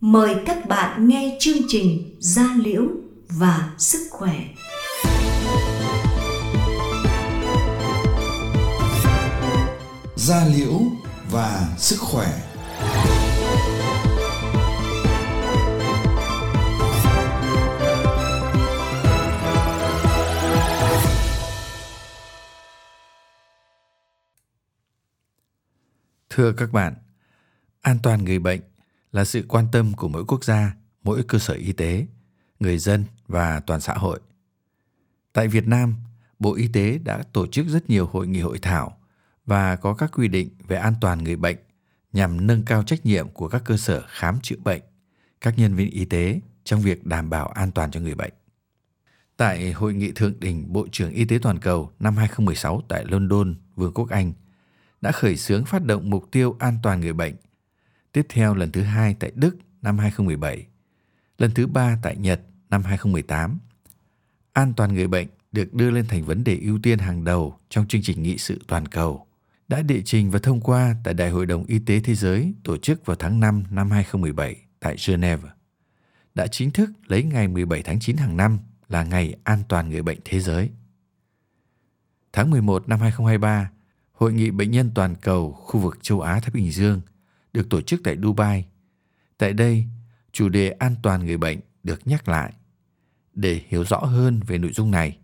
mời các bạn nghe chương trình Gia Liễu và Sức Khỏe. Gia Liễu và Sức Khỏe Thưa các bạn, an toàn người bệnh là sự quan tâm của mỗi quốc gia, mỗi cơ sở y tế, người dân và toàn xã hội. Tại Việt Nam, Bộ Y tế đã tổ chức rất nhiều hội nghị hội thảo và có các quy định về an toàn người bệnh nhằm nâng cao trách nhiệm của các cơ sở khám chữa bệnh, các nhân viên y tế trong việc đảm bảo an toàn cho người bệnh. Tại Hội nghị Thượng đỉnh Bộ trưởng Y tế Toàn cầu năm 2016 tại London, Vương quốc Anh, đã khởi xướng phát động mục tiêu an toàn người bệnh. Tiếp theo lần thứ hai tại Đức năm 2017, lần thứ ba tại Nhật năm 2018. An toàn người bệnh được đưa lên thành vấn đề ưu tiên hàng đầu trong chương trình nghị sự toàn cầu, đã đệ trình và thông qua tại Đại hội đồng Y tế Thế giới tổ chức vào tháng 5 năm 2017 tại Geneva. Đã chính thức lấy ngày 17 tháng 9 hàng năm là Ngày An toàn người bệnh thế giới. Tháng 11 năm 2023, Hội nghị Bệnh nhân Toàn cầu khu vực châu Á Thái Bình Dương được tổ chức tại Dubai. Tại đây, chủ đề an toàn người bệnh được nhắc lại. Để hiểu rõ hơn về nội dung này,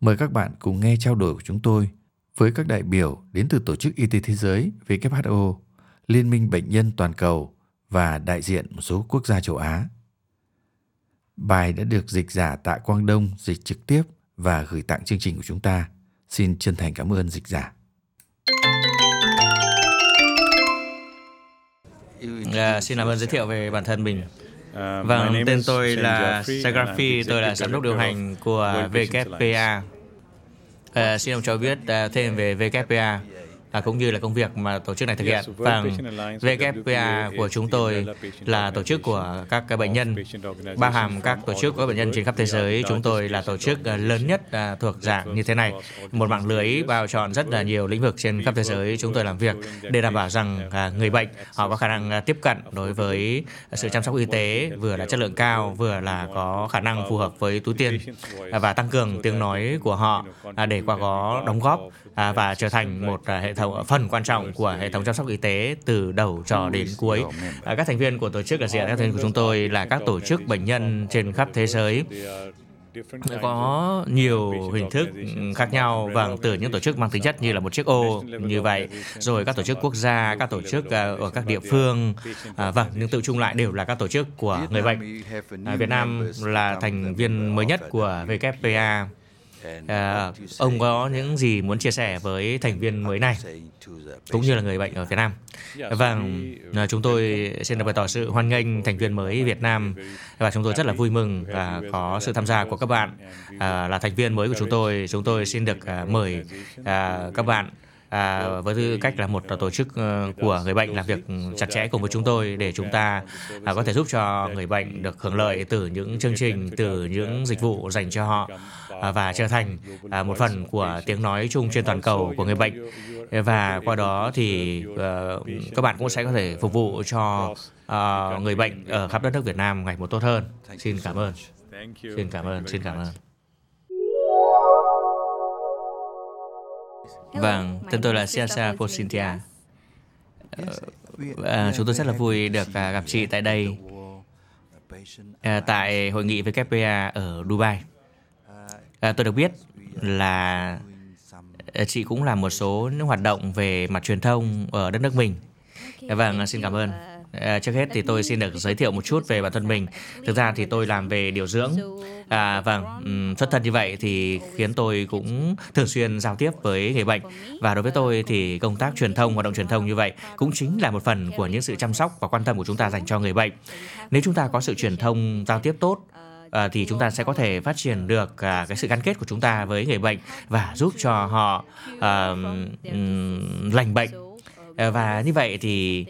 mời các bạn cùng nghe trao đổi của chúng tôi với các đại biểu đến từ Tổ chức Y tế Thế giới WHO, Liên minh Bệnh nhân Toàn cầu và đại diện một số quốc gia châu Á. Bài đã được dịch giả Tạ Quang Đông dịch trực tiếp và gửi tặng chương trình của chúng ta. Xin chân thành cảm ơn dịch giả. À, xin làm ơn giới thiệu về bản thân mình. Uh, vâng, tên tôi là Sagrafi, tôi là giám đốc điều hành của WPA. À, xin ông cho biết uh, thêm về WPA à, cũng như là công việc mà tổ chức này thực hiện. Và WPA của chúng tôi là tổ chức của các bệnh nhân, bao hàm các tổ chức của bệnh nhân trên khắp thế giới. Chúng tôi là tổ chức à, lớn nhất à, thuộc dạng như thế này. Một mạng lưới bao trọn rất là nhiều lĩnh vực trên khắp thế giới. Chúng tôi làm việc để đảm bảo rằng à, người bệnh họ có khả năng tiếp cận đối với sự chăm sóc y tế vừa là chất lượng cao, vừa là có khả năng phù hợp với túi tiền và tăng cường tiếng nói của họ để qua có đóng góp và trở thành một hệ thống thống phần quan trọng của hệ thống chăm sóc y tế từ đầu cho đến cuối. À, các thành viên của tổ chức là gì? Các thành viên của chúng tôi là các tổ chức bệnh nhân trên khắp thế giới. Có nhiều hình thức khác nhau. Và từ những tổ chức mang tính chất như là một chiếc ô như vậy rồi các tổ chức quốc gia các tổ chức à, ở các địa phương. À, vâng nhưng tự chung lại đều là các tổ chức của người bệnh. À, Việt Nam là thành viên mới nhất của WPA À, ông có những gì muốn chia sẻ với thành viên mới này cũng như là người bệnh ở Việt Nam? Vâng, à, chúng tôi xin được bày tỏ sự hoan nghênh thành viên mới Việt Nam và chúng tôi rất là vui mừng và có sự tham gia của các bạn à, là thành viên mới của chúng tôi. Chúng tôi xin được à, mời à, các bạn à, với tư cách là một tổ chức uh, của người bệnh làm việc chặt chẽ cùng với chúng tôi để chúng ta à, có thể giúp cho người bệnh được hưởng lợi từ những chương trình, từ những dịch vụ dành cho họ à, và trở thành à, một phần của tiếng nói chung trên toàn cầu của người bệnh và qua đó thì uh, các bạn cũng sẽ có thể phục vụ cho uh, người bệnh ở khắp đất nước Việt Nam ngày một tốt hơn. Xin cảm ơn. Xin cảm ơn. Xin cảm ơn. Vâng, tên tôi là Siasa Posintia. À, chúng tôi rất là vui được à, gặp chị tại đây à, tại hội nghị WPA ở Dubai. À, tôi được biết là chị cũng làm một số những hoạt động về mặt truyền thông ở đất nước mình. Vâng, xin cảm ơn. À, trước hết thì tôi xin được giới thiệu một chút về bản thân mình. Thực ra thì tôi làm về điều dưỡng. À, vâng, xuất thân như vậy thì khiến tôi cũng thường xuyên giao tiếp với người bệnh. Và đối với tôi thì công tác truyền thông, hoạt động truyền thông như vậy cũng chính là một phần của những sự chăm sóc và quan tâm của chúng ta dành cho người bệnh. Nếu chúng ta có sự truyền thông giao tiếp tốt, à, thì chúng ta sẽ có thể phát triển được à, cái sự gắn kết của chúng ta với người bệnh và giúp cho họ à, um, lành bệnh và như vậy thì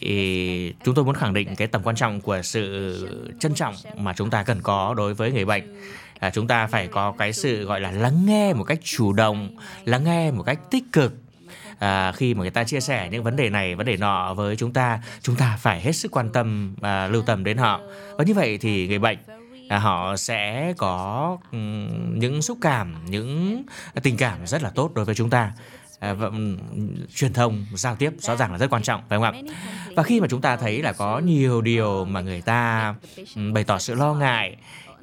thì chúng tôi muốn khẳng định cái tầm quan trọng của sự trân trọng mà chúng ta cần có đối với người bệnh. À, chúng ta phải có cái sự gọi là lắng nghe một cách chủ động lắng nghe một cách tích cực. À, khi mà người ta chia sẻ những vấn đề này vấn đề nọ với chúng ta chúng ta phải hết sức quan tâm à, lưu tâm đến họ. Và như vậy thì người bệnh à, họ sẽ có những xúc cảm những tình cảm rất là tốt đối với chúng ta. À, vâng, truyền thông giao tiếp rõ ràng là rất quan trọng phải không ạ? Và khi mà chúng ta thấy là có nhiều điều mà người ta bày tỏ sự lo ngại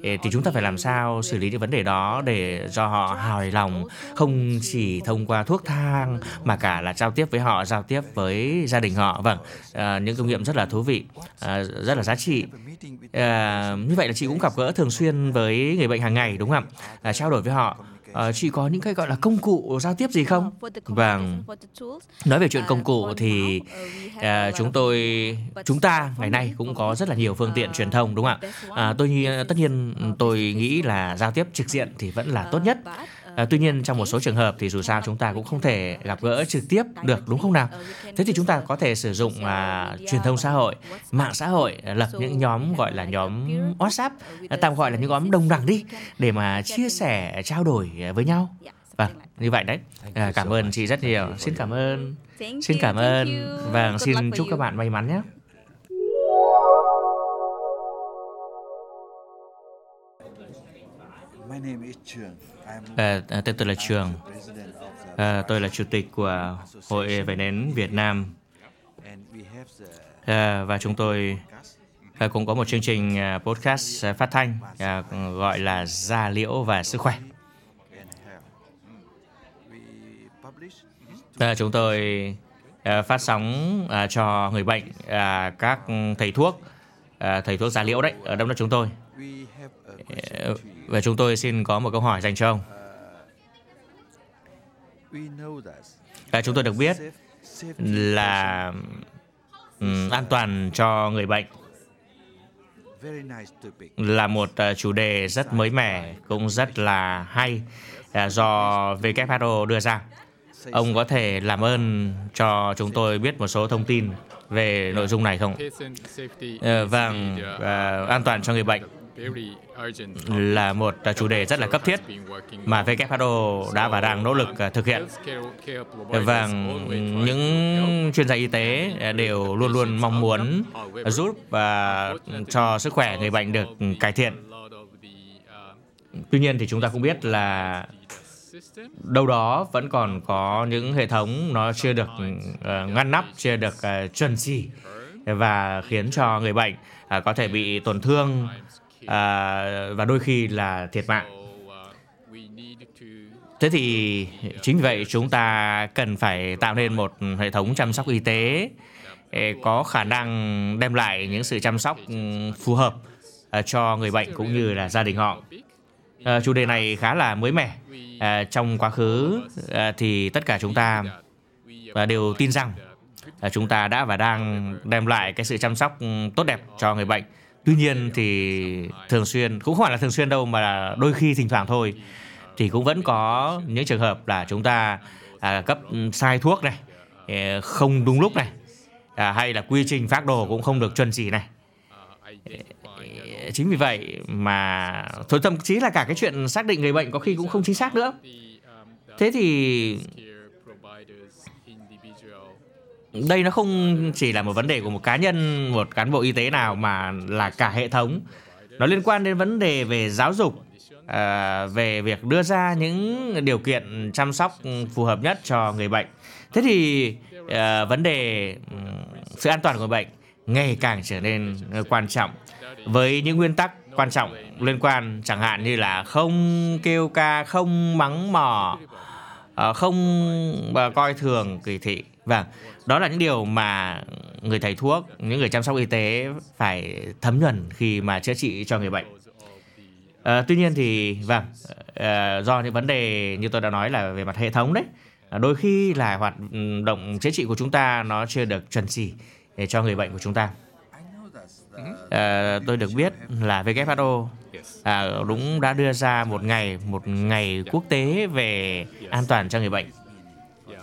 thì chúng ta phải làm sao xử lý những vấn đề đó để cho họ hài lòng không chỉ thông qua thuốc thang mà cả là giao tiếp với họ giao tiếp với gia đình họ. Vâng à, những kinh nghiệm rất là thú vị à, rất là giá trị. À, như vậy là chị cũng gặp gỡ thường xuyên với người bệnh hàng ngày đúng không ạ? À, trao đổi với họ. À, chị có những cái gọi là công cụ giao tiếp gì không? Vâng. Nói về chuyện công cụ thì à, chúng tôi chúng ta ngày nay cũng có rất là nhiều phương tiện truyền thông đúng không ạ? À, tôi tất nhiên tôi nghĩ là giao tiếp trực diện thì vẫn là tốt nhất. À, tuy nhiên trong một số trường hợp thì dù sao chúng ta cũng không thể gặp gỡ trực tiếp được đúng không nào? Thế thì chúng ta có thể sử dụng à, truyền thông xã hội, mạng xã hội lập những nhóm gọi là nhóm WhatsApp, tạm gọi là những nhóm đồng đẳng đi để mà chia sẻ trao đổi với nhau. Vâng, như vậy đấy. À, cảm ơn chị rất nhiều. Xin cảm ơn. Xin cảm ơn. Vâng, xin chúc các bạn may mắn nhé. À, tên tôi là Trường. À, tôi là chủ tịch của Hội Vải nến Việt Nam. À, và chúng tôi à, cũng có một chương trình à, podcast à, phát thanh à, gọi là Gia liễu và sức khỏe. À, chúng tôi à, phát sóng à, cho người bệnh à, các thầy thuốc, à, thầy thuốc gia liễu đấy, ở đông đất chúng tôi. Và chúng tôi xin có một câu hỏi dành cho ông. Và chúng tôi được biết là um, an toàn cho người bệnh là một uh, chủ đề rất mới mẻ, cũng rất là hay uh, do WHO đưa ra. Ông có thể làm ơn cho chúng tôi biết một số thông tin về nội dung này không? Uh, vâng, uh, an toàn cho người bệnh là một chủ đề rất là cấp thiết mà WHO đã và đang nỗ lực à, thực hiện. Và những chuyên gia y tế đều luôn luôn mong muốn giúp và cho sức khỏe người bệnh được cải thiện. Tuy nhiên thì chúng ta cũng biết là đâu đó vẫn còn có những hệ thống nó chưa được uh, ngăn nắp, chưa được chuẩn chỉ và khiến cho người bệnh có thể bị tổn thương à, và đôi khi là thiệt mạng. Thế thì chính vì vậy chúng ta cần phải tạo nên một hệ thống chăm sóc y tế có khả năng đem lại những sự chăm sóc ừ, phù hợp à, cho người bệnh cũng như là gia đình họ. À, chủ đề này khá là mới mẻ. À, trong quá khứ à, thì tất cả chúng ta à, đều tin rằng à, chúng ta đã và đang đem lại cái sự chăm sóc ừ, tốt đẹp cho người bệnh tuy nhiên thì thường xuyên cũng không phải là thường xuyên đâu mà là đôi khi thỉnh thoảng thôi. Thì cũng vẫn có những trường hợp là chúng ta à, cấp sai thuốc này ờ, không đúng lúc này à, hay là quy trình phát đồ cũng không được chuẩn chỉ này. Ờ, chính vì vậy mà thôi thậm chí là cả cái chuyện xác định người bệnh có khi cũng không chính xác nữa. Thế thì đây nó không chỉ là một vấn đề của một cá nhân một cán bộ y tế nào mà là cả hệ thống. Nó liên quan đến vấn đề về giáo dục à, về việc đưa ra những điều kiện chăm sóc phù hợp nhất cho người bệnh. Thế thì à, vấn đề sự an toàn của người bệnh ngày càng trở nên quan trọng. Với những nguyên tắc quan trọng liên quan chẳng hạn như là không kêu ca không mắng mỏ à, không à, coi thường kỳ thị vâng đó là những điều mà người thầy thuốc những người chăm sóc y tế phải thấm nhuần khi mà chữa trị cho người bệnh. À, tuy nhiên thì vâng à, do những vấn đề như tôi đã nói là về mặt hệ thống đấy đôi khi là hoạt động chữa trị của chúng ta nó chưa được chuẩn chỉ để cho người bệnh của chúng ta. À, tôi được biết là WHO à, đúng đã đưa ra một ngày một ngày quốc tế về an toàn cho người bệnh.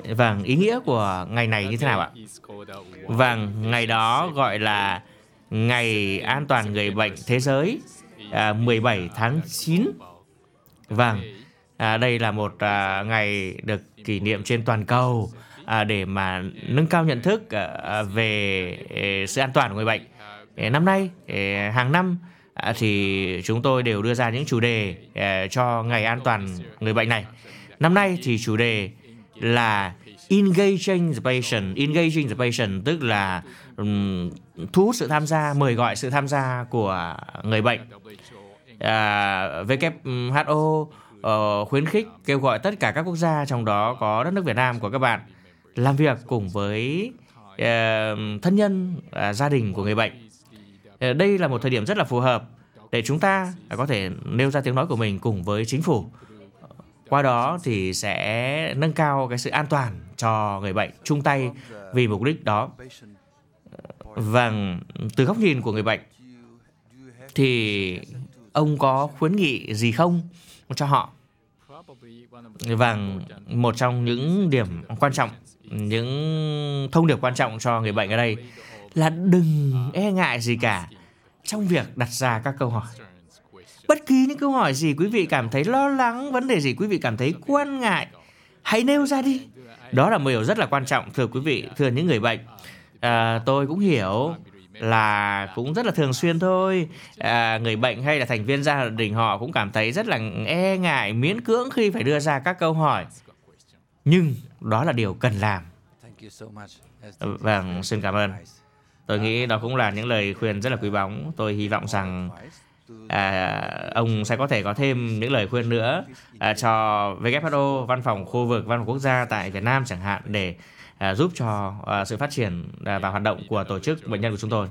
Vâng, ý nghĩa của ngày này như thế nào ạ? Vâng, ngày đó gọi là Ngày An toàn Người Bệnh Thế Giới à, 17 tháng 9. Vâng, à, đây là một à, ngày được kỷ niệm trên toàn cầu à, để mà nâng cao nhận thức à, về à, sự an toàn của người bệnh. Năm nay hàng năm à, thì chúng tôi đều đưa ra những chủ đề à, cho ngày an toàn người bệnh này. Năm nay thì chủ đề là engaging the patient, engaging the patient tức là um, thu hút sự tham gia, mời gọi sự tham gia của người bệnh. À, WHO uh, ờ, khuyến khích kêu gọi tất cả các quốc gia trong đó có đất nước Việt Nam của các bạn làm việc cùng với uh, thân nhân, uh, gia đình của người bệnh. Uh, đây là một thời điểm rất là phù hợp để chúng ta có thể nêu ra tiếng nói của mình cùng với chính phủ. Qua đó thì sẽ nâng cao cái sự an toàn cho người bệnh, chung tay vì mục đích đó. Và từ góc nhìn của người bệnh thì ông có khuyến nghị gì không cho họ? Và một trong những điểm quan trọng, những thông điệp quan trọng cho người bệnh ở đây là đừng e ngại gì cả trong việc đặt ra các câu hỏi. Bất kỳ những câu hỏi gì quý vị cảm thấy lo lắng, vấn đề gì quý vị cảm thấy quan ngại, hãy nêu ra đi. Đó là một điều rất là quan trọng, thưa quý vị, thưa những người bệnh. À, tôi cũng hiểu là cũng rất là thường xuyên thôi. À, người bệnh hay là thành viên gia đình họ cũng cảm thấy rất là e ngại miễn cưỡng khi phải đưa ra các câu hỏi. Nhưng đó là điều cần làm. Vâng xin cảm ơn. Tôi nghĩ đó cũng là những lời khuyên rất là quý báu. Tôi hy vọng rằng à, ông sẽ có thể có thêm những lời khuyên nữa à, cho WHO văn phòng khu vực văn phòng quốc gia tại Việt Nam chẳng hạn để à, giúp cho à, sự phát triển à, và hoạt động của tổ chức bệnh nhân của chúng tôi.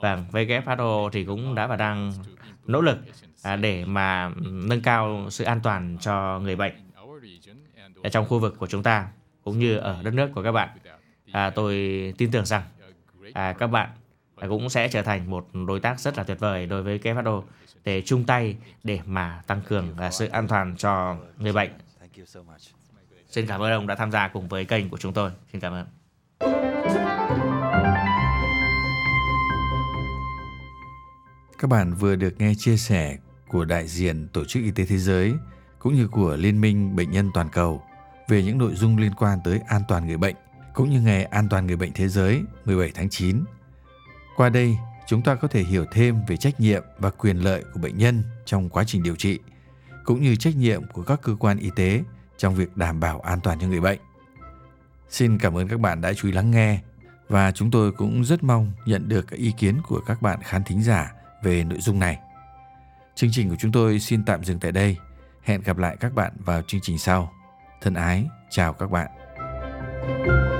Vâng, và WHO thì cũng đã và đang nỗ lực à, để mà nâng cao sự an toàn cho người bệnh ở trong khu vực của chúng ta cũng như ở đất nước của các bạn. À, tôi tin tưởng rằng à, các bạn cũng sẽ trở thành một đối tác rất là tuyệt vời đối với WHO để chung tay để mà tăng cường à, sự an toàn cho người bệnh. Xin cảm ơn ông đã tham gia cùng với kênh của chúng tôi. Xin cảm ơn. Các bạn vừa được nghe chia sẻ của đại diện Tổ chức Y tế Thế giới cũng như của Liên minh Bệnh nhân Toàn cầu về những nội dung liên quan tới an toàn người bệnh cũng như Ngày An toàn người bệnh thế giới 17 tháng 9. Qua đây, chúng ta có thể hiểu thêm về trách nhiệm và quyền lợi của bệnh nhân trong quá trình điều trị, cũng như trách nhiệm của các cơ quan y tế trong việc đảm bảo an toàn cho người bệnh. Xin cảm ơn các bạn đã chú ý lắng nghe và chúng tôi cũng rất mong nhận được các ý kiến của các bạn khán thính giả về nội dung này. Chương trình của chúng tôi xin tạm dừng tại đây. Hẹn gặp lại các bạn vào chương trình sau. Thân ái, chào các bạn. thank you